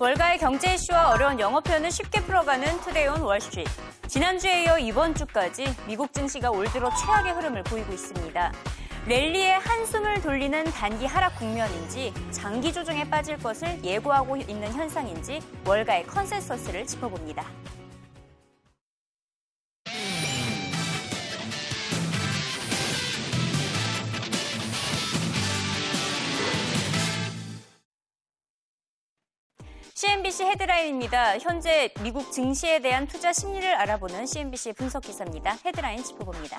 월가의 경제 이슈와 어려운 영어 표현을 쉽게 풀어가는 투데이 온 월스트리트. 지난주에 이어 이번 주까지 미국 증시가 올 들어 최악의 흐름을 보이고 있습니다. 랠리에 한숨을 돌리는 단기 하락 국면인지 장기 조정에 빠질 것을 예고하고 있는 현상인지 월가의 컨센서스를 짚어봅니다. CNBC 헤드라인입니다. 현재 미국 증시에 대한 투자 심리를 알아보는 CNBC 분석 기사입니다. 헤드라인 짚어봅니다.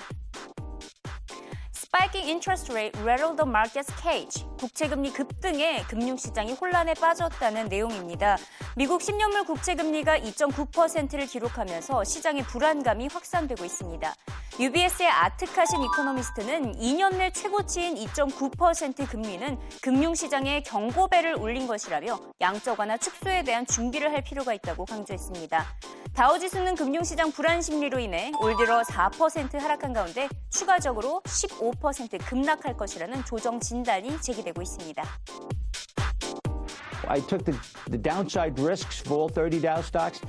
Spiking interest rate rattled the market's cage. 국채금리 급등에 금융시장이 혼란에 빠졌다는 내용입니다. 미국 10년물 국채금리가 2.9%를 기록하면서 시장의 불안감이 확산되고 있습니다. UBS의 아트카신 이코노미스트는 2년 내 최고치인 2.9% 금리는 금융시장에 경고배를 울린 것이라며 양적 완화 축소에 대한 준비를 할 필요가 있다고 강조했습니다. 다우지수는 금융시장 불안 심리로 인해 올 들어 4% 하락한 가운데 추가적으로 15% 급락할 것이라는 조정 진단이 제기되고 있습니다. I took the, the downside risks for all 30 Dow stocks.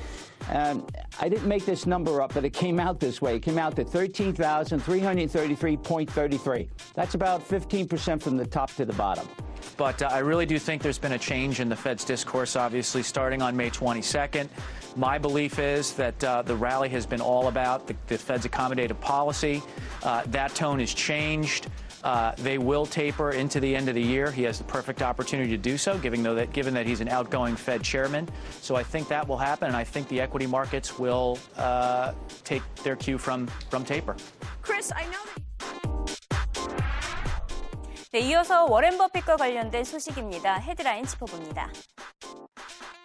Um, I didn't make this number up, but it came out this way. It came out to 13,333.33. That's about 15% from the top to the bottom. But uh, I really do think there's been a change in the Fed's discourse, obviously, starting on May 22nd. My belief is that uh, the rally has been all about the, the Fed's accommodative policy. Uh, that tone has changed. Uh, they will taper into the end of the year. He has the perfect opportunity to do so, given that, given that he's an outgoing Fed chairman. So I think that will happen, and I think the equity markets will uh, take their cue from, from taper. Chris, I know that. 네, 이어서 워렌 버핏과 관련된 소식입니다. 헤드라인 짚어봅니다.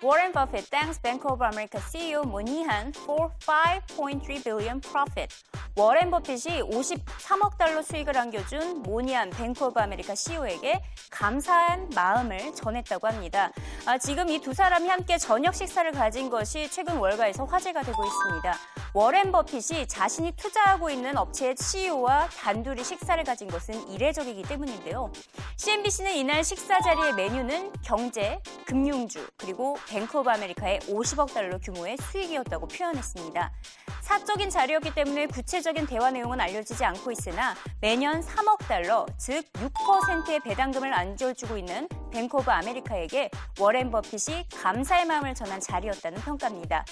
Warren Buffett thanks Bank of America CEO Moynihan for 5.3 billion profit. 워렌 버핏이 53억 달러 수익을 안겨준 모니안 뱅크 오브 아메리카 CEO에게 감사한 마음을 전했다고 합니다. 아, 지금 이 두 사람이 함께 저녁 식사를 가진 것이 최근 월가에서 화제가 되고 있습니다. 워렌 버핏이 자신이 투자하고 있는 업체의 CEO와 단둘이 식사를 가진 것은 이례적이기 때문인데요. CNBC는 이날 식사 자리의 메뉴는 경제, 금융주, 그리고 뱅크 오브 아메리카의 50억 달러 규모의 수익이었다고 표현했습니다. 사적인 자리였기 때문에 구체적 인 대화 내용은 알려지지 않고 있으나 매년 3억 달러, 즉 6%의 배당금을 안겨주고 있는 뱅크 오브 아메리카에게 워렌 버핏이 감사의 마음을 전한 자리였다는 평가입니다.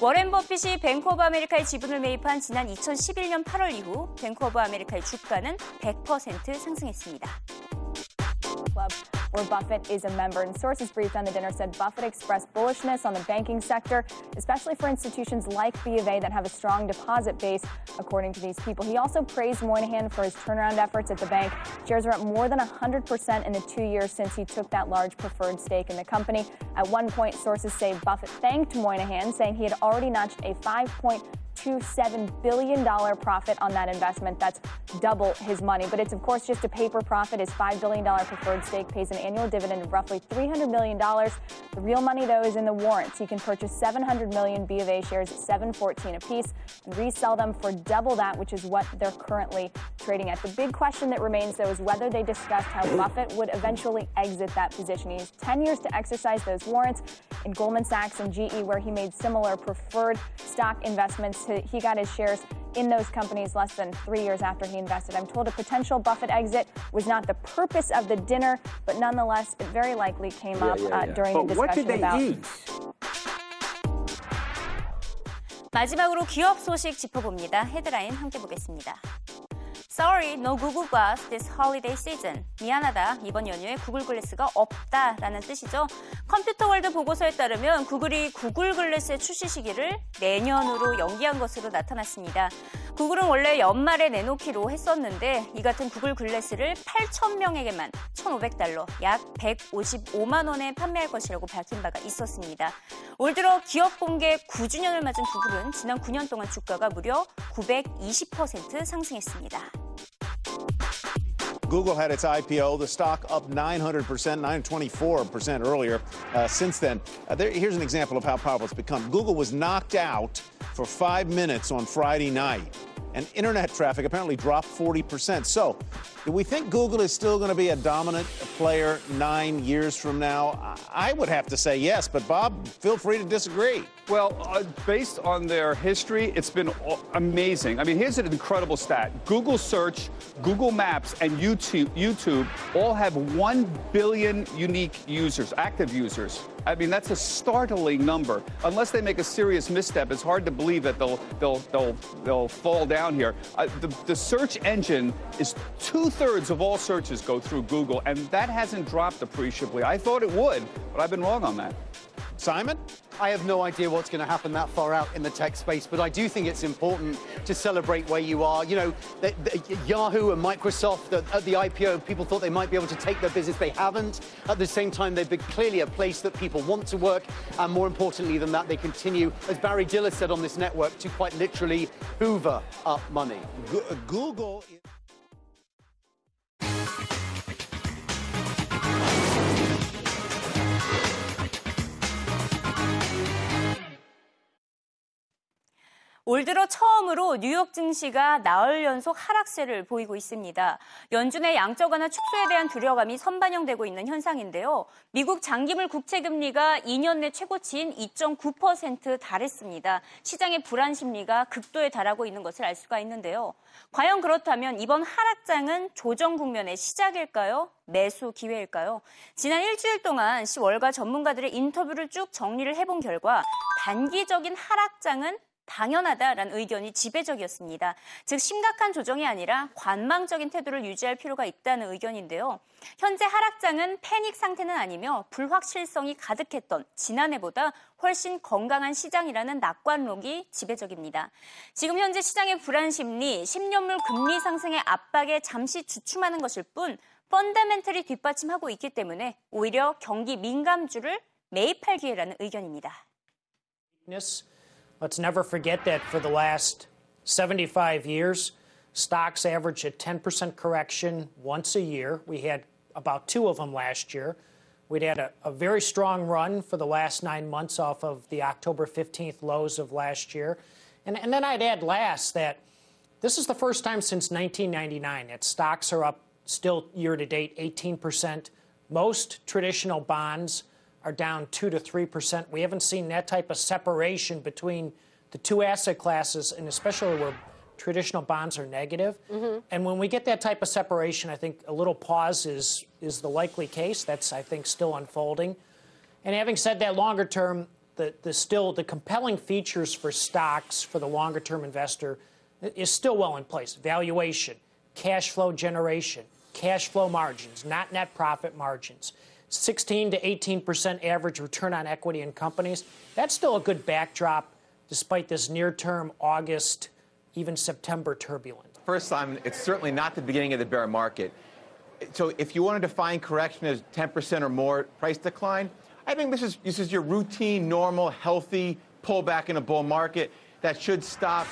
워렌 버핏이 뱅크 오브 아메리카의 지분을 매입한 지난 2011년 8월 이후 뱅크 오브 아메리카의 주가는 100% 상승했습니다. Club, where Buffett is a member. And sources briefed on the dinner said Buffett expressed bullishness on the banking sector, especially for institutions like B of A that have a strong deposit base, according to these people. He also praised Moynihan for his turnaround efforts at the bank. Shares are up more than 100% in the two years since he took that large preferred stake in the company. At one point, sources say Buffett thanked Moynihan, saying he had already notched a 5.2 $7 billion profit on that investment. That's double his money. But it's, of course, just a paper profit. His $5 billion preferred stake pays an annual dividend of roughly $300 million. The real money, though, is in the warrants. He can purchase 700 million B of A shares at 714 apiece and resell them for double that, which is what they're currently trading at. The big question that remains, though, is whether they discussed how mm. Buffett would eventually exit that position. He has 10 years to exercise those warrants in Goldman Sachs and GE, where he made similar preferred stock investments to he got his shares in those companies less than three years after he invested. I'm told a potential Buffett exit was not the purpose of the dinner, but nonetheless, it very likely came Yeah, up yeah, uh, yeah. during But the what discussion did they about. eat? 마지막으로 기업 소식 짚어봅니다. 헤드라인 함께 보겠습니다. Sorry, no Google Glass this holiday season. 미안하다. 이번 연휴에 구글 글래스가 없다 라는 뜻이죠. 컴퓨터 월드 보고서에 따르면 구글이 구글 글래스의 출시 시기를 내년으로 연기한 것으로 나타났습니다. 구글은 원래 연말에 내놓기로 했었는데 이 같은 구글 글래스를 8,000명에게만 1,500달러, 약 155만 원에 판매할 것이라고 밝힌 바가 있었습니다. 올 들어 기업 공개 9주년을 맞은 구글은 지난 9년 동안 주가가 무려 920% 상승했습니다. Google had its IPO, the stock up 900%, 924% earlier. Uh, since then, uh, there, here's an example of how powerful it's become. Google was knocked out for five minutes on Friday night, and internet traffic apparently dropped 40%. So, do we think Google is still going to be a dominant player nine years from now? I would have to say yes, but Bob, feel free to disagree. Well, uh, based on their history, it's been amazing. I mean, here's an incredible stat Google search, Google Maps, and YouTube, YouTube all have 1 billion unique users, active users. I mean, that's a startling number. Unless they make a serious misstep, it's hard to believe that they'll they'll they'll they'll fall down here. Uh, the, the search engine is two thirds of all searches go through Google, and that hasn't dropped appreciably. I thought it would, but I've been wrong on that. Simon? I have no idea what's going to happen that far out in the tech space, but I do think it's important to celebrate where you are. You know, the, the, Yahoo and Microsoft the, at the IPO, people thought they might be able to take their business. They haven't. At the same time, they've been clearly a place that people want to work. And more importantly than that, they continue, as Barry Diller said on this network, to quite literally hoover up money. Google. 올 들어 처음으로 뉴욕 증시가 나흘 연속 하락세를 보이고 있습니다. 연준의 양적 완화 축소에 대한 두려움이 선반영되고 있는 현상인데요. 미국 장기물 국채 금리가 2년 내 최고치인 2.9% 달했습니다. 시장의 불안 심리가 극도에 달하고 있는 것을 알 수가 있는데요. 과연 그렇다면 이번 하락장은 조정 국면의 시작일까요? 매수 기회일까요? 지난 일주일 동안 10월가 전문가들의 인터뷰를 쭉 정리를 해본 결과 단기적인 하락장은 당연하다라는 의견이 지배적이었습니다. 즉 심각한 조정이 아니라 관망적인 태도를 유지할 필요가 있다는 의견인데요. 현재 하락장은 패닉 상태는 아니며 불확실성이 가득했던 지난해보다 훨씬 건강한 시장이라는 낙관록이 지배적입니다. 지금 현재 시장의 불안 심리, 10년물 금리 상승의 압박에 잠시 주춤하는 것일 뿐 펀더멘털이 뒷받침하고 있기 때문에 오히려 경기 민감주를 매입할 기회라는 의견입니다. Let's never forget that for the last 75 years, stocks average a 10% correction once a year. We had about two of them last year. We'd had a, a, very strong run for the last nine months off of the October 15th lows of last year. And, and then I'd add last that this is the first time since 1999 that stocks are up still year to date 18%. Most traditional bonds are down 2 to 3%. We haven't seen that type of separation between the two asset classes, and especially where traditional bonds are negative. Mm-hmm. And when we get that type of separation, I think a little pause is, is the likely case. That's, I think, still unfolding. And having said that, longer term, the, the still the compelling features for stocks for the longer term investor is still well in place. Valuation, cash flow generation, cash flow margins, not net profit margins. 16 to 18 percent average return on equity in companies. That's still a good backdrop despite this near term August, even September turbulence. First, Simon, it's certainly not the beginning of the bear market. So if you want to define correction as 10% or more price decline, I think this is, this is your routine, normal, healthy pullback in a bull market that should stop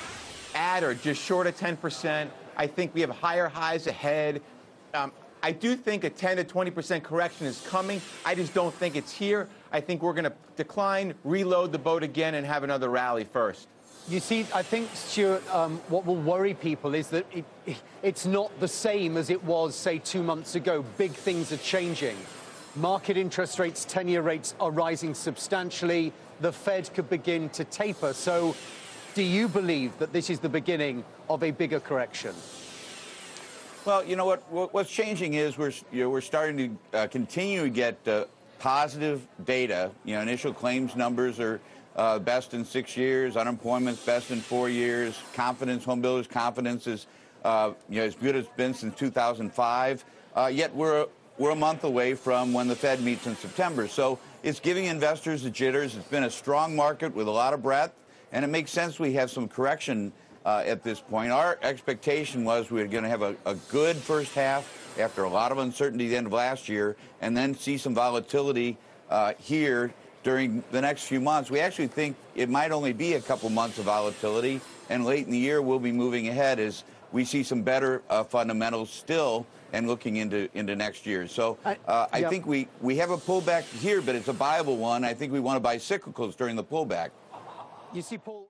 at or just short of 10%. I think we have higher highs ahead. Um, I do think a 10 to 20% correction is coming. I just don't think it's here. I think we're going to decline, reload the boat again, and have another rally first. You see, I think, Stuart, um, what will worry people is that it, it's not the same as it was, say, two months ago. Big things are changing. Market interest rates, 10 year rates are rising substantially. The Fed could begin to taper. So, do you believe that this is the beginning of a bigger correction? Well, you know what? What's changing is we're you know, we're starting to uh, continue to get uh, positive data. You know, initial claims numbers are uh, best in six years. Unemployment's best in four years. Confidence, home builders' confidence is uh, you know as good as it's been since 2005. Uh, yet we're we're a month away from when the Fed meets in September. So it's giving investors the jitters. It's been a strong market with a lot of breadth, and it makes sense we have some correction uh, at this point. Our expectation was we were going to have a, a, good first half after a lot of uncertainty at the end of last year, and then see some volatility uh, here during the next few months. We actually think it might only be a couple months of volatility, and late in the year we'll be moving ahead as we see some better uh, fundamentals still and looking into into next year. So uh, I think we, we have a pullback here, but it's a viable one. I think we want to buy cyclicals during the pullback. You see, Paul.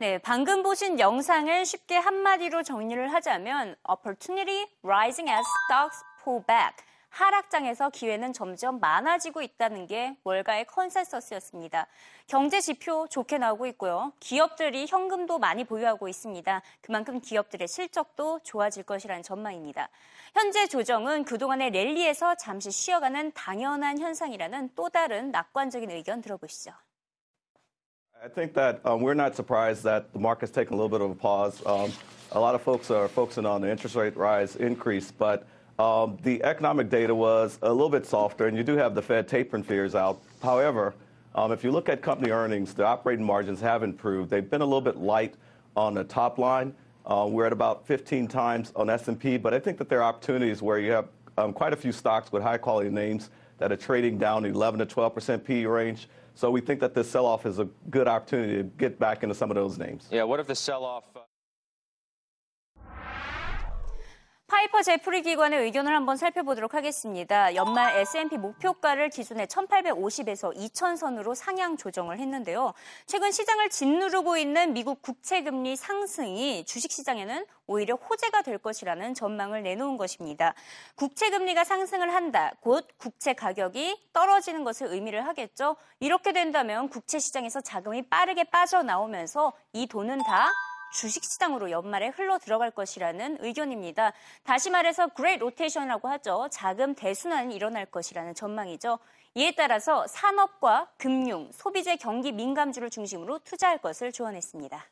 네, 방금 보신 영상을 쉽게 한마디로 정리를 하자면 opportunity rising as stocks pull back. 하락장에서 기회는 점점 많아지고 있다는 게 월가의 컨센서스였습니다. 경제 지표 좋게 나오고 있고요. 기업들이 현금도 많이 보유하고 있습니다. 그만큼 기업들의 실적도 좋아질 것이라는 전망입니다. 현재 조정은 그동안의 랠리에서 잠시 쉬어가는 당연한 현상이라는 또 다른 낙관적인 의견 들어보시죠. I think that um, we're not surprised that the market's taken a little bit of a pause. Um, a lot of folks are focusing on the interest rate rise increase, but um, the economic data was a little bit softer, and you do have the Fed tapering fears out. However, um, if you look at company earnings, the operating margins have improved. They've been a little bit light on the top line. Uh, we're at about 15 times on S&P, but I think that there are opportunities where you have um, quite a few stocks with high-quality names that are trading down 11 to 12 percent PE range. So we think that this sell-off is a good opportunity to get back into some of those names. Yeah, what if the sell-off... 파이퍼 제프리 기관의 의견을 한번 살펴보도록 하겠습니다. 연말 S&P 목표가를 기준에 1850에서 2000선으로 상향 조정을 했는데요. 최근 시장을 짓누르고 있는 미국 국채 금리 상승이 주식 시장에는 오히려 호재가 될 것이라는 전망을 내놓은 것입니다. 국채 금리가 상승을 한다. 곧 국채 가격이 떨어지는 것을 의미를 하겠죠. 이렇게 된다면 국채 시장에서 자금이 빠르게 빠져나오면서 이 돈은 다 주식시장으로 연말에 흘러 들어갈 것이라는 의견입니다. 다시 말해서 그레이트 로테이션이라고 하죠. 자금 대순환이 일어날 것이라는 전망이죠. 이에 따라서 산업과 금융, 소비재 경기 민감주를 중심으로 투자할 것을 조언했습니다.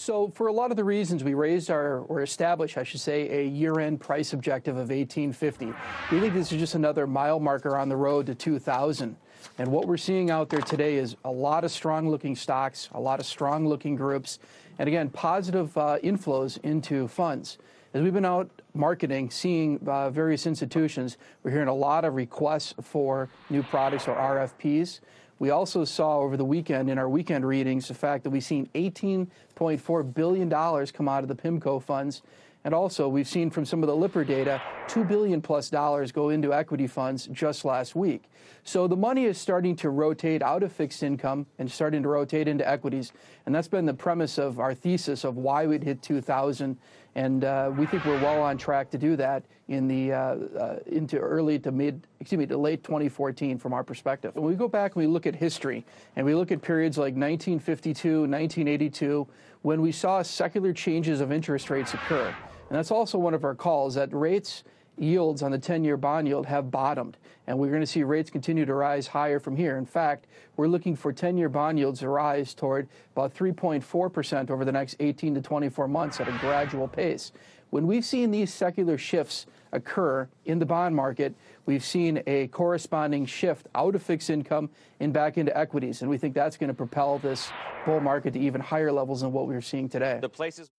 So, for a lot of the reasons, we raised our, or established, I should say, a year end price objective of 1850. We think this is just another mile marker on the road to 2000. And what we're seeing out there today is a lot of strong looking stocks, a lot of strong looking groups, and again, positive uh, inflows into funds. As we've been out marketing, seeing uh, various institutions, we're hearing a lot of requests for new products or RFPs. We also saw over the weekend in our weekend readings the fact that we've seen $18.4 billion come out of the PIMCO funds and also, we've seen from some of the Lipper data, $2 billion plus go into equity funds just last week. So the money is starting to rotate out of fixed income and starting to rotate into equities. And that's been the premise of our thesis of why we'd hit 2000. And uh, we think we're well on track to do that in the uh, uh, into early to mid, excuse me, to late 2014 from our perspective. When we go back and we look at history and we look at periods like 1952, 1982, when we saw secular changes of interest rates occur. And that's also one of our calls that rates yields on the 10 year bond yield have bottomed, and we're going to see rates continue to rise higher from here. In fact, we're looking for 10 year bond yields to rise toward about 3.4% over the next 18 to 24 months at a gradual pace. When we've seen these secular shifts occur in the bond market, we've seen a corresponding shift out of fixed income and back into equities, and we think that's going to propel this bull market to even higher levels than what we're seeing today. The places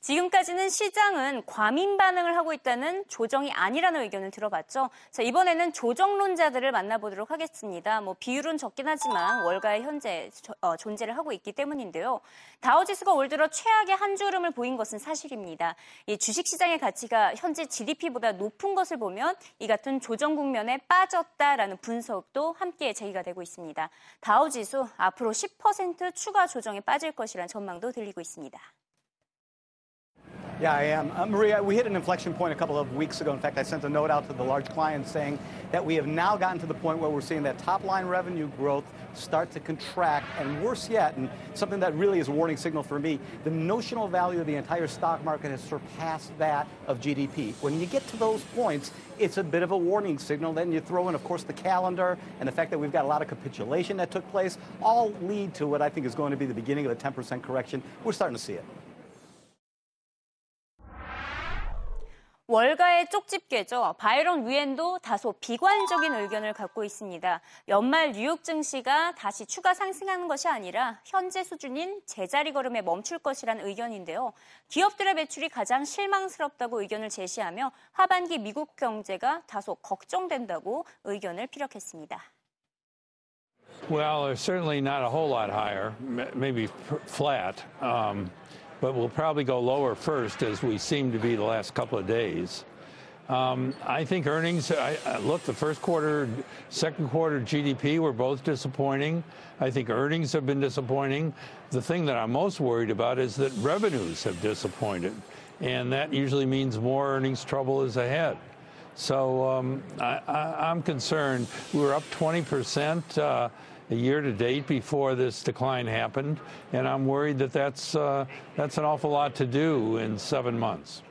지금까지는 시장은 과민 반응을 하고 있다는 조정이 아니라는 의견을 들어봤죠. 자, 이번에는 조정론자들을 만나보도록 하겠습니다. 뭐 비율은 적긴 하지만 월가에 현재 어, 존재를 하고 있기 때문인데요. 다우지수가 올 들어 최악의 한 주름을 보인 것은 사실입니다. 이 주식시장의 가치가 현재 GDP보다 높은 것을 보면 이 같은 조정 국면에 빠졌다라는 분석도 함께 제기가 되고 있습니다. 다우지수 앞으로 10% 추가 조정에 빠질 것이라는 전망도 들리고 있습니다. Yeah, I am. Uh, Maria, we hit an inflection point a couple of weeks ago. In fact, I sent a note out to the large clients saying that we have now gotten to the point where we're seeing that top line revenue growth start to contract, and worse yet, and something that really is a warning signal for me, the notional value of the entire stock market has surpassed that of GDP. When you get to those points, it's a bit of a warning signal. Then you throw in, of course, the calendar and the fact that we've got a lot of capitulation that took place, all lead to what I think is going to be the beginning of a 10% correction. We're starting to see it. 월가의 쪽집게죠. 바이런 위엔도 다소 비관적인 의견을 갖고 있습니다. 연말 뉴욕 증시가 다시 추가 상승하는 것이 아니라 현재 수준인 제자리 걸음에 멈출 것이라는 의견인데요. 기업들의 매출이 가장 실망스럽다고 의견을 제시하며 하반기 미국 경제가 다소 걱정된다고 의견을 피력했습니다. Well, certainly not a whole lot higher, maybe flat. Um, but we'll probably go lower first, as we seem to be the last couple of days. Um, I think earnings, I, I, look, the first quarter, second quarter GDP were both disappointing. I think earnings have been disappointing. The thing that I'm most worried about is that revenues have disappointed. And that usually means more earnings trouble is ahead. So um, I, am concerned. We were up 20 percent. Uh, a year to date before this decline happened, and I'm worried that that's uh, that's an awful lot to do in seven months.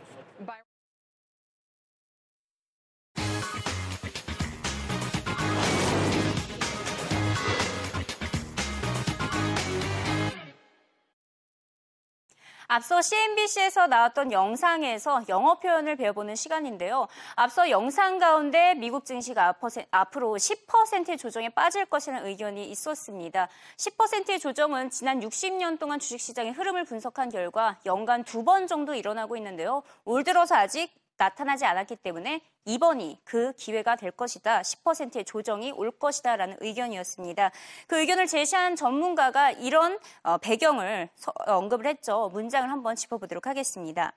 앞서 CNBC에서 나왔던 영상에서 영어 표현을 배워보는 시간인데요. 앞서 영상 가운데 미국 증시가 앞으로 10%의 조정에 빠질 것이라는 의견이 있었습니다. 10%의 조정은 지난 60년 동안 주식시장의 흐름을 분석한 결과 연간 두 번 정도 일어나고 있는데요. 올 들어서 아직 나타나지 않았기 때문에 이번이 그 기회가 될 것이다. 10%의 조정이 올 것이다 라는 의견이었습니다. 그 의견을 제시한 전문가가 이런 어, 배경을 언급을 했죠. 문장을 한번 짚어보도록 하겠습니다.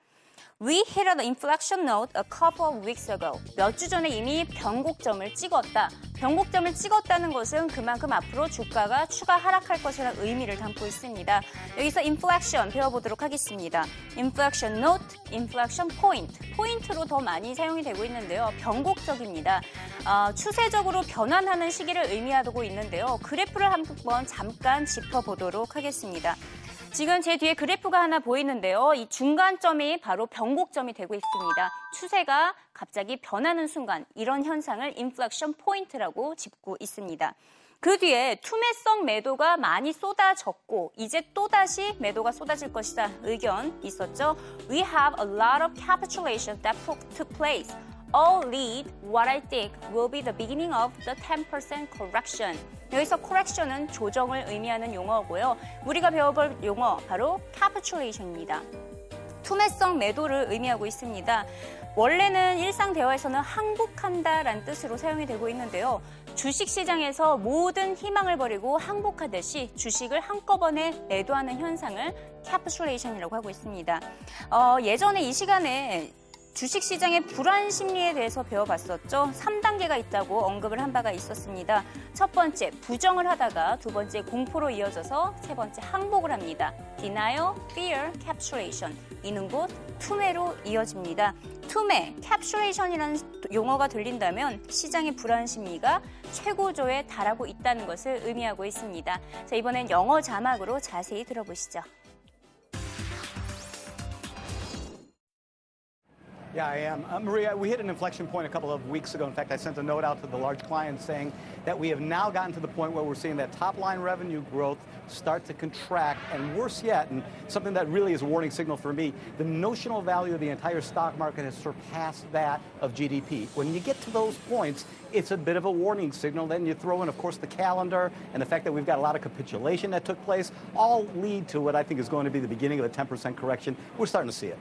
We hit an inflection note a couple of weeks ago. 몇 주 전에 이미 변곡점을 찍었다. 변곡점을 찍었다는 것은 그만큼 앞으로 주가가 추가 하락할 것이라는 의미를 담고 있습니다. 여기서 inflection 배워보도록 하겠습니다. inflection note, inflection point. 포인트로 더 많이 사용이 되고 있는데요. 변곡적입니다. 어, 추세적으로 변환하는 시기를 의미하고 있는데요. 그래프를 한번 잠깐 짚어보도록 하겠습니다. 지금 제 뒤에 그래프가 하나 보이는데요. 이 중간점이 바로 변곡점이 되고 있습니다. 추세가 갑자기 변하는 순간 이런 현상을 인플렉션 포인트라고 짚고 있습니다. 그 뒤에 투매성 매도가 많이 쏟아졌고 이제 또다시 매도가 쏟아질 것이다 의견 있었죠. We have a lot of capitulation that took place. all lead what I think will be the beginning of the 10% correction. 여기서 correction은 조정을 의미하는 용어고요. 우리가 배워볼 용어 바로 capitulation입니다. 투매성 매도를 의미하고 있습니다. 원래는 일상 대화에서는 항복한다라는 뜻으로 사용이 되고 있는데요. 주식 시장에서 모든 희망을 버리고 항복하듯이 주식을 한꺼번에 매도하는 현상을 capitulation이라고 하고 있습니다. 어, 예전에 이 시간에 주식시장의 불안 심리에 대해서 배워봤었죠. 3단계가 있다고 언급을 한 바가 있었습니다. 첫 번째, 부정을 하다가 두 번째, 공포로 이어져서 세 번째, 항복을 합니다. Denial, Fear, Capsulation. 이는 곧 투매로 이어집니다. 투매, capsulation이라는 용어가 들린다면 시장의 불안 심리가 최고조에 달하고 있다는 것을 의미하고 있습니다. 자, 이번엔 영어 자막으로 자세히 들어보시죠. Yeah, I am. Uh, Maria, we hit an inflection point a couple of weeks ago. In fact, I sent a note out to the large clients saying that we have now gotten to the point where we're seeing that top line revenue growth start to contract, and worse yet, and something that really is a warning signal for me, the notional value of the entire stock market has surpassed that of GDP. When you get to those points, it's a bit of a warning signal. Then you throw in, of course, the calendar and the fact that we've got a lot of capitulation that took place, all lead to what I think is going to be the beginning of a 10% correction. We're starting to see it.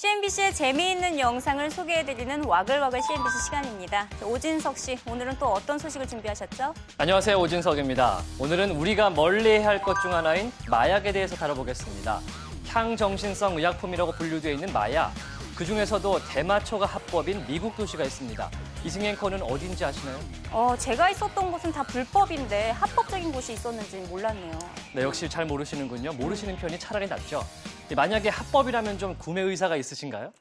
CNBC의 재미있는 영상을 소개해드리는 와글와글 CNBC 시간입니다. 오진석 씨, 오늘은 또 어떤 소식을 준비하셨죠? 안녕하세요. 오진석입니다. 오늘은 우리가 멀리해야 할 것 중 하나인 마약에 대해서 다뤄보겠습니다. 향정신성 의약품이라고 분류되어 있는 마약. 그 중에서도 대마초가 합법인 미국 도시가 있습니다. 이승 앵커는 어딘지 아시나요? 어, 제가 있었던 곳은 다 불법인데 합법적인 곳이 있었는지 몰랐네요. 네, 역시 잘 모르시는군요. 모르시는 편이 차라리 낫죠. 만약에 합법이라면 좀 구매 의사가 있으신가요?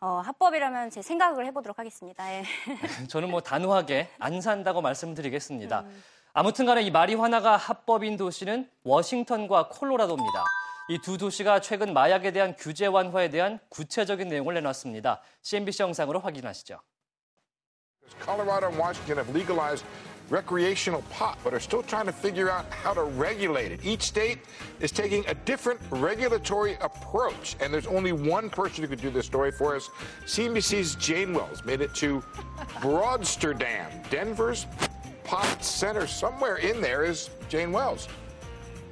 어, 합법이라면 제 생각을 해보도록 하겠습니다. 예. 저는 뭐 단호하게 안 산다고 말씀드리겠습니다. 음. 아무튼 간에 이 마리화나가 합법인 도시는 워싱턴과 콜로라도입니다. 이 두 도시가 최근 마약에 대한 규제 완화에 대한 구체적인 내용을 내놨습니다. CNBC 영상으로 확인하시죠. Colorado and Washington have legalized recreational pot, but are still trying to figure out how to regulate it. Each state is taking a different regulatory approach, and there's only one person who could do this story for us. CNBC's Jane Wells made it to Broadsterdam, Denver's pot center. Somewhere in there is Jane Wells.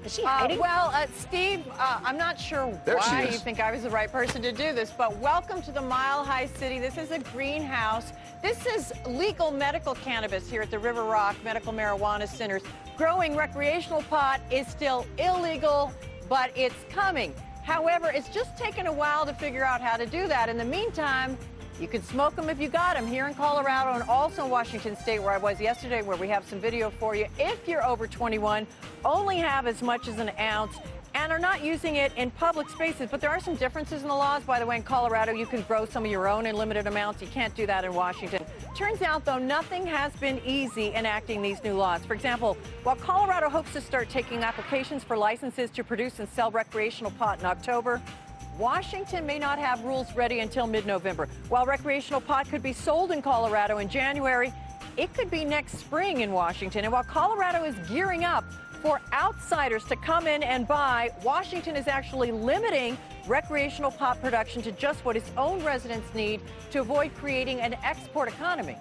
Is she Uh, well, uh, Steve, uh, I'm not sure There why you think I was the right person to do this, but welcome to the Mile High City. This is a greenhouse. This is legal medical cannabis here at the River Rock Medical Marijuana Centers. Growing recreational pot is still illegal, but it's coming. However, it's just taken a while to figure out how to do that. In the meantime, you can smoke them if you got them here in Colorado and also in Washington State, where I was yesterday, where we have some video for you. If you're over 21, only have as much as an ounce and are not using it in public spaces. But there are some differences in the laws. By the way, in Colorado, you can grow some of your own in limited amounts. You can't do that in Washington. Turns out, though, nothing has been easy enacting these new laws. For example, while Colorado hopes to start taking applications for licenses to produce and sell recreational pot in October, Washington may not have rules ready until mid November. While recreational pot could be sold in Colorado in January, it could be next spring in Washington. And while Colorado is gearing up for outsiders to come in and buy, Washington is actually limiting recreational pot production to just what its own residents need to avoid creating an export economy.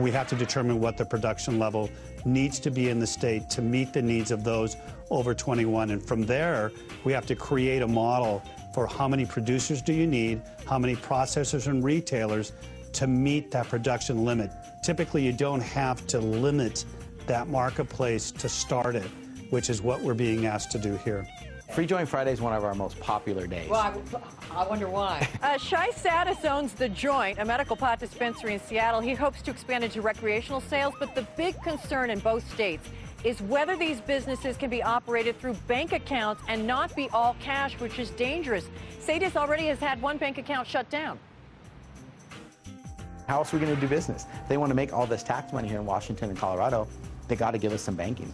We have to determine what the production level needs to be in the state to meet the needs of those over 21. And from there, we have to create a model for how many producers do you need, how many processors and retailers to meet that production limit. Typically, you don't have to limit that marketplace to start it, which is what we're being asked to do here. Free Joint Friday is one of our most popular days. Well, I, I wonder why. uh, Shy Sadis owns The Joint, a medical pot dispensary in Seattle. He hopes to expand into recreational sales, but the big concern in both states is whether these businesses can be operated through bank accounts and not be all cash, which is dangerous. Sadis already has had one bank account shut down. How else are we going to do business? If they want to make all this tax money here in Washington and Colorado, they got to give us some banking.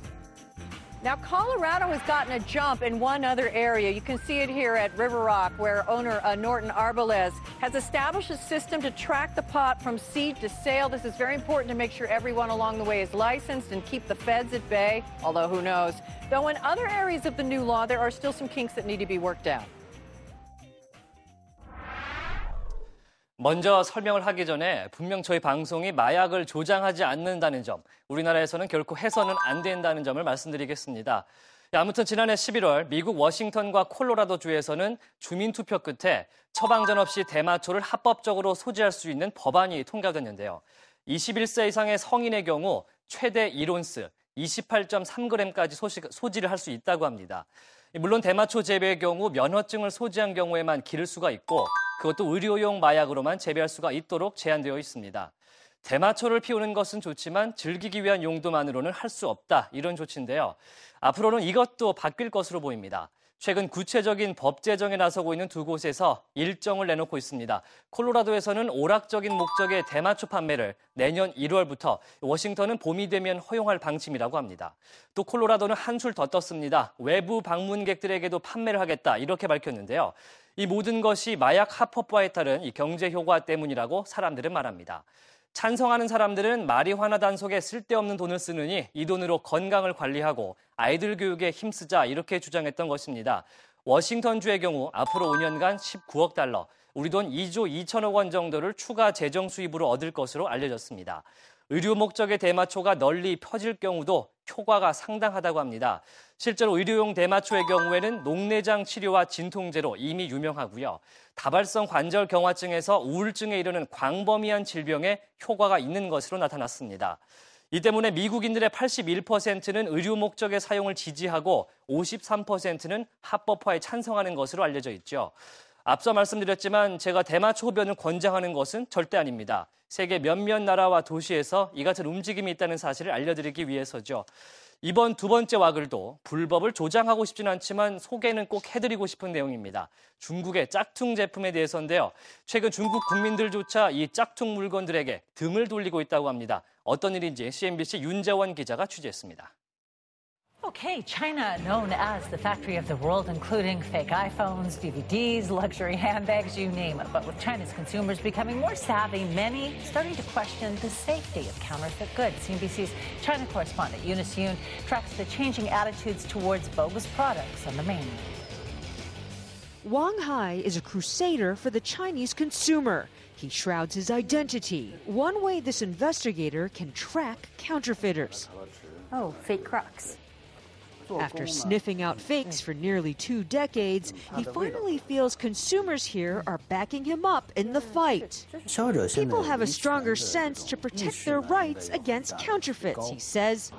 Now, Colorado has gotten a jump in one other area. You can see it here at River Rock, where owner uh, Norton Arbelaez has established a system to track the pot from seed to sale. This is very important to make sure everyone along the way is licensed and keep the feds at bay, although who knows. Though in other areas of the new law, there are still some kinks that need to be worked out. 먼저 설명을 하기 전에 분명 저희 방송이 마약을 조장하지 않는다는 점, 우리나라에서는 결코 해서는 안 된다는 점을 말씀드리겠습니다. 아무튼 지난해 11월 미국 워싱턴과 콜로라도 주에서는 주민 투표 끝에 처방전 없이 대마초를 합법적으로 소지할 수 있는 법안이 통과됐는데요. 21세 이상의 성인의 경우 최대 1온스, 28.3g까지 소지를 할 수 있다고 합니다. 물론 대마초 재배의 경우 면허증을 소지한 경우에만 기를 수가 있고 그것도 의료용 마약으로만 재배할 수가 있도록 제한되어 있습니다. 대마초를 피우는 것은 좋지만 즐기기 위한 용도만으로는 할 수 없다. 이런 조치인데요. 앞으로는 이것도 바뀔 것으로 보입니다. 최근 구체적인 법 제정에 나서고 있는 두 곳에서 일정을 내놓고 있습니다. 콜로라도에서는 오락적인 목적의 대마초 판매를 내년 1월부터 워싱턴은 봄이 되면 허용할 방침이라고 합니다. 또 콜로라도는 한술 더 떴습니다. 외부 방문객들에게도 판매를 하겠다 이렇게 밝혔는데요. 이 모든 것이 마약 합법화에 따른 이 경제 효과 때문이라고 사람들은 말합니다. 찬성하는 사람들은 마리화나 단속에 쓸데없는 돈을 쓰느니 이 돈으로 건강을 관리하고 아이들 교육에 힘쓰자 이렇게 주장했던 것입니다. 워싱턴주의 경우 앞으로 5년간 19억 달러, 우리 돈 2조 2천억 원 정도를 추가 재정 수입으로 얻을 것으로 알려졌습니다. 의료 목적의 대마초가 널리 퍼질 경우도 효과가 상당하다고 합니다. 실제로 의료용 대마초의 경우에는 녹내장 치료와 진통제로 이미 유명하고요. 다발성 관절 경화증에서 우울증에 이르는 광범위한 질병에 효과가 있는 것으로 나타났습니다. 이 때문에 미국인들의 81%는 의료 목적의 사용을 지지하고 53%는 합법화에 찬성하는 것으로 알려져 있죠. 앞서 말씀드렸지만 제가 대마초 흡연을 권장하는 것은 절대 아닙니다. 세계 몇몇 나라와 도시에서 이 같은 움직임이 있다는 사실을 알려드리기 위해서죠. 이번 두 번째 와글도 불법을 조장하고 싶지는 않지만 소개는 꼭 해드리고 싶은 내용입니다. 중국의 짝퉁 제품에 대해서인데요. 최근 중국 국민들조차 이 짝퉁 물건들에게 등을 돌리고 있다고 합니다. 어떤 일인지 CNBC 윤재원 기자가 취재했습니다. Okay, China, known as the factory of the world, including fake iPhones, DVDs, luxury handbags, you name it. But with China's consumers becoming more savvy, many starting to question the safety of counterfeit goods. CNBC's China correspondent Eunice Yoon tracks the changing attitudes towards bogus products on the mainland. Wang Hai is a crusader for the Chinese consumer. He shrouds his identity. One way this investigator can track counterfeiters. Oh, fake Crocs. After sniffing out fakes for nearly two decades, he finally feels consumers here are backing him up in the fight. People have a stronger sense to protect their rights against counterfeits, he says.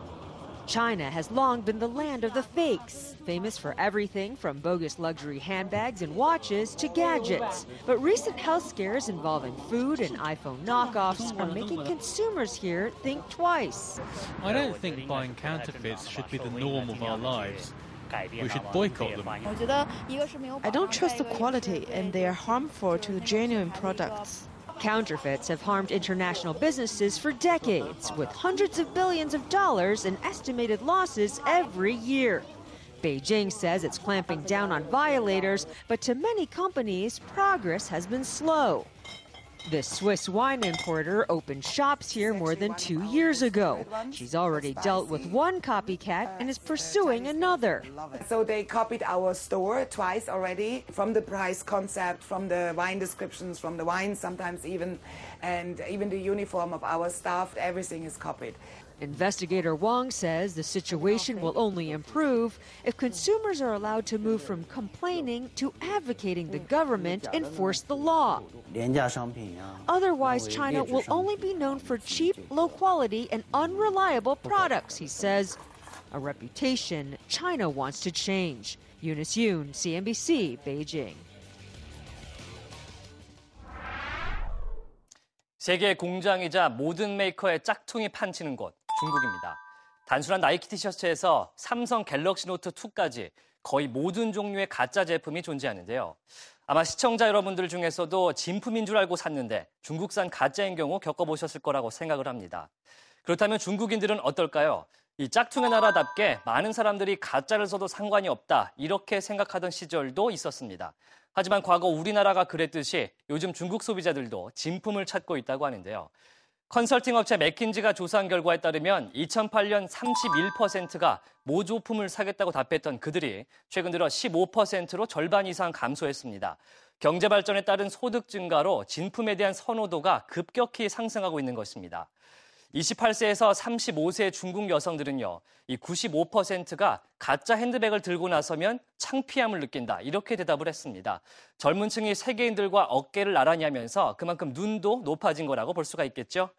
China has long been the land of the fakes, famous for everything from bogus luxury handbags and watches to gadgets. But recent health scares involving food and iPhone knockoffs are making consumers here think twice. I don't think buying counterfeits should be the norm of our lives. We should boycott them. I don't trust the quality, and they are harmful to the genuine products. Counterfeits have harmed international businesses for decades, with hundreds of billions of dollars in estimated losses every year. Beijing says it's clamping down on violators, but to many companies, progress has been slow. The Swiss wine importer opened shops here more than two years ago. She's already dealt with one copycat and is pursuing another. So they copied our store twice already from the price concept, from the wine descriptions, from the wine sometimes even, and even the uniform of our staff, everything is copied. Investigator Wong says the situation will only improve if consumers are allowed to move from complaining to advocating the government enforce the law. Otherwise, China will only be known for cheap, low quality, and unreliable products, he says. A reputation China wants to change. Eunice Yoon, CNBC, Beijing. 세계 공장이자 모든 메이커의 짝퉁이 판치는 곳 중국입니다. 단순한 나이키 티셔츠에서 삼성 갤럭시 노트 2까지 거의 모든 종류의 가짜 제품이 존재하는데요. 아마 시청자 여러분들 중에서도 진품인 줄 알고 샀는데 중국산 가짜인 경우 겪어보셨을 거라고 생각을 합니다. 그렇다면 중국인들은 어떨까요? 이 짝퉁의 나라답게 많은 사람들이 가짜를 써도 상관이 없다 이렇게 생각하던 시절도 있었습니다. 하지만 과거 우리나라가 그랬듯이 요즘 중국 소비자들도 진품을 찾고 있다고 하는데요. 컨설팅 업체 맥킨지가 조사한 결과에 따르면 2008년 31%가 모조품을 사겠다고 답했던 그들이 최근 들어 15%로 절반 이상 감소했습니다. 경제 발전에 따른 소득 증가로 진품에 대한 선호도가 급격히 상승하고 있는 것입니다. 28세에서 35세 중국 여성들은요, 이 95%가 가짜 핸드백을 들고 나서면 창피함을 느낀다. 이렇게 대답을 했습니다. 젊은 층이 세계인들과 어깨를 나란히 하면서 그만큼 눈도 높아진 거라고 볼 수가 있겠죠.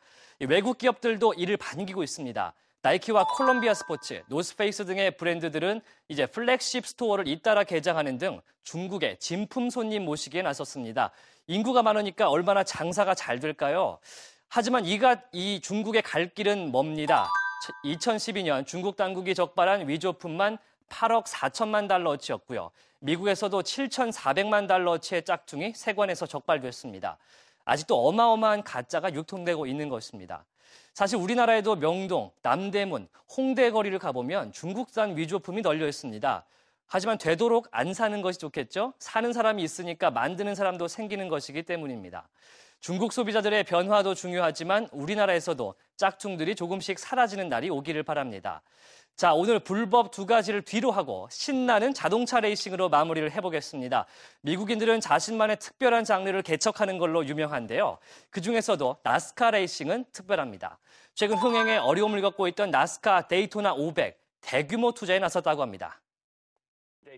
외국 기업들도 이를 반기고 있습니다. 나이키와 콜롬비아 스포츠, 노스페이스 등의 브랜드들은 이제 플렉십 스토어를 잇따라 개장하는 등 중국의 진품 손님 모시기에 나섰습니다. 인구가 많으니까 얼마나 장사가 잘 될까요? 하지만 이가 이 중국의 갈 길은 멉니다. 2012년 중국 당국이 적발한 위조품만 8억 4천만 달러어치였고요. 미국에서도 7,400만 달러어치의 짝퉁이 세관에서 적발됐습니다. 아직도 어마어마한 가짜가 유통되고 있는 것입니다. 사실 우리나라에도 명동, 남대문, 홍대 거리를 가보면 중국산 위조품이 널려 있습니다. 하지만 되도록 안 사는 것이 좋겠죠? 사는 사람이 있으니까 만드는 사람도 생기는 것이기 때문입니다. 중국 소비자들의 변화도 중요하지만 우리나라에서도 짝퉁들이 조금씩 사라지는 날이 오기를 바랍니다. 자, 오늘 불법 두 가지를 뒤로 하고 신나는 자동차 레이싱으로 마무리를 해보겠습니다. 미국인들은 자신만의 특별한 장르를 개척하는 걸로 유명한데요. 그 중에서도 나스카 레이싱은 특별합니다. 최근 흥행에 어려움을 겪고 있던 나스카 데이토나 500 대규모 투자에 나섰다고 합니다.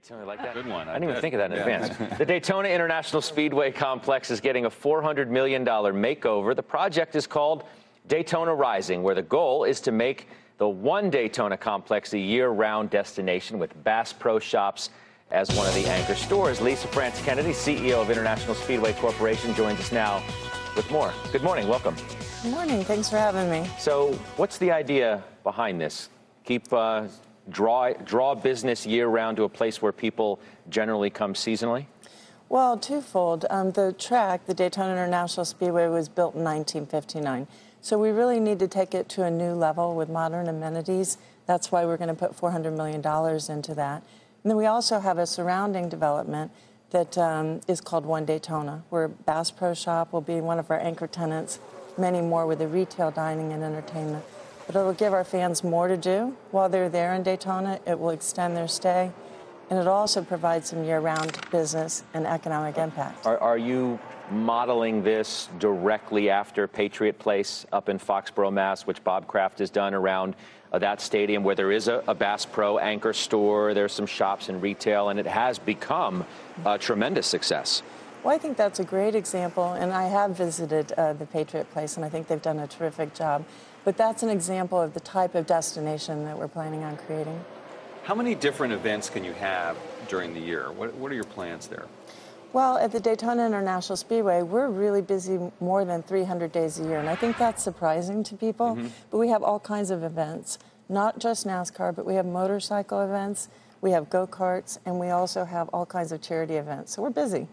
Daytona like that. Good one. I, didn't even think of that in advance. the Daytona International Speedway Complex is getting a $400 million makeover. The project is called Daytona Rising, where the goal is to make the one Daytona complex a year round destination with Bass Pro Shops as one of the anchor stores. Lesa France Kennedy, CEO of International Speedway Corporation, joins us now with more. Good morning. Welcome. Good morning. Thanks for having me. So, what's the idea behind this? Keep uh, draw draw business year round to a place where people generally come seasonally? Well, twofold. Um, the track, the Daytona International Speedway, was built in 1959. So we really need to take it to a new level with modern amenities. That's why we're going to put $400 million into that. And then we also have a surrounding development that um, is called One Daytona, where Bass Pro Shop will be one of our anchor tenants, many more with the retail dining and entertainment. But it'll give our fans more to do while they're there in Daytona. It will extend their stay, and it'll also provides some year-round business and economic impact. Are, are you modeling this directly after Patriot Place up in Foxborough, Mass, which Bob Kraft has done around of that stadium where there is a, a Bass Pro anchor store, there's some shops and retail, and it has become a tremendous success. Well, I think that's a great example, and I have visited uh, the Patriot Place, and I think they've done a terrific job. But that's an example of the type of destination that we're planning on creating. How many different events can you have during the year? What, what are your plans there? Well, at the Daytona International Speedway, we're really busy more than 300 days a year, and I think that's surprising to people. Mm-hmm. But we have all kinds of events, not just NASCAR, but we have motorcycle events, we have go karts, and we also have all kinds of charity events. So we're busy.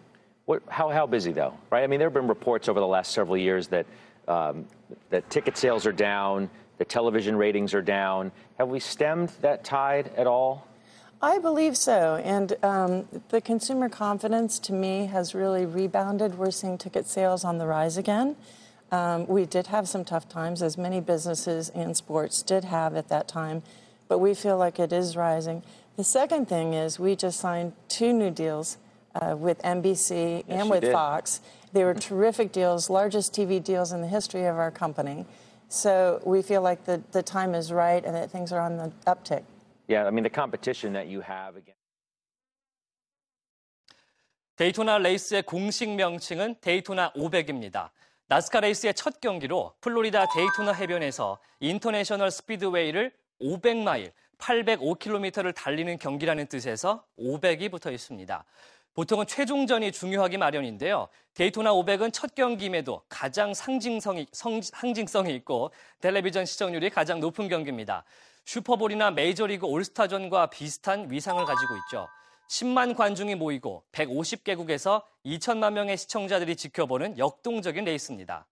What, how, how busy, though, right? I mean, there have been reports over the last several years that, um, that ticket sales are down, the television ratings are down. Have we stemmed that tide at all? I believe so. And um, the consumer confidence to me has really rebounded. We're seeing ticket sales on the rise again. Um, we did have some tough times, as many businesses and sports did have at that time, but we feel like it is rising. The second thing is we just signed two new deals uh, with NBC yes, and with did. Fox. They were terrific deals, largest TV deals in the history of our company. So we feel like the, the time is right and that things are on the uptick. Yeah, I mean the competition that you have again. 데이토나 레이스의 공식 명칭은 데이토나 500입니다. 나스카 레이스의 첫 경기로 플로리다 데이토나 해변에서 인터내셔널 스피드웨이를 500마일, 805km를 달리는 경기라는 뜻에서 500이 붙어 있습니다. 보통은 최종전이 중요하기 마련인데요. 데이토나 500은 첫 경기임에도 가장 상징성이, 성, 상징성이 있고 텔레비전 시청률이 가장 높은 경기입니다. 슈퍼볼이나 메이저리그 올스타전과 비슷한 위상을 가지고 있죠. 10만 관중이 모이고 150개국에서 2천만 명의 시청자들이 지켜보는 역동적인 레이스입니다.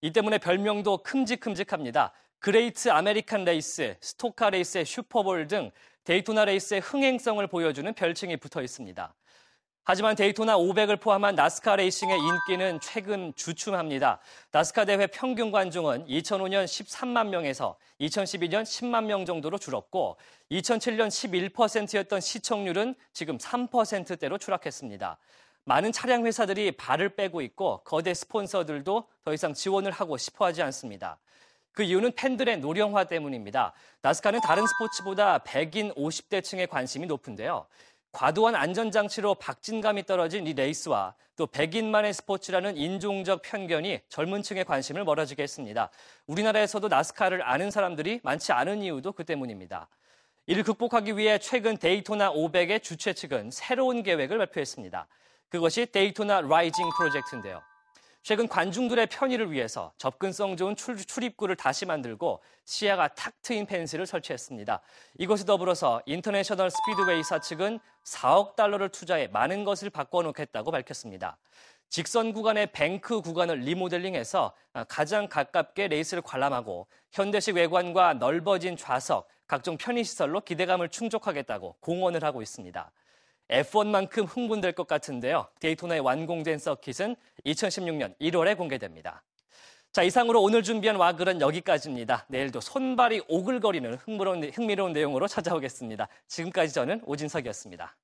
이 때문에 별명도 큼직큼직합니다. 그레이트 아메리칸 레이스, 스토카 레이스의 슈퍼볼 등 데이토나 레이스의 흥행성을 보여주는 별칭이 붙어 있습니다. 하지만 데이토나 500을 포함한 나스카 레이싱의 인기는 최근 주춤합니다. 나스카 대회 평균 관중은 2005년 13만 명에서 2012년 10만 명 정도로 줄었고 2007년 11%였던 시청률은 지금 3%대로 추락했습니다. 많은 차량 회사들이 발을 빼고 있고 거대 스폰서들도 더 이상 지원을 하고 싶어 하지 않습니다. 그 이유는 팬들의 노령화 때문입니다. 나스카는 다른 스포츠보다 백인 50대층의 관심이 높은데요. 과도한 안전장치로 박진감이 떨어진 이 레이스와 또 백인만의 스포츠라는 인종적 편견이 젊은 층의 관심을 멀어지게 했습니다. 우리나라에서도 나스카를 아는 사람들이 많지 않은 이유도 그 때문입니다. 이를 극복하기 위해 최근 데이토나 500의 주최 측은 새로운 계획을 발표했습니다. 그것이 데이토나 라이징 프로젝트인데요. 최근 관중들의 편의를 위해서 접근성 좋은 출, 입구를 다시 만들고 시야가 탁 트인 펜스를 설치했습니다. 이것에 더불어서 인터내셔널 스피드웨이 사 측은 4억 달러를 투자해 많은 것을 바꿔놓겠다고 밝혔습니다. 직선 구간의 뱅크 구간을 리모델링해서 가장 가깝게 레이스를 관람하고 현대식 외관과 넓어진 좌석, 각종 편의시설로 기대감을 충족하겠다고 공언을 하고 있습니다. F1만큼 흥분될 것 같은데요. 데이토나의 완공된 서킷은 2016년 1월에 공개됩니다. 자, 이상으로 오늘 준비한 와글은 여기까지입니다. 내일도 손발이 오글거리는 흥미로운, 흥미로운 내용으로 찾아오겠습니다. 지금까지 저는 오진석이었습니다.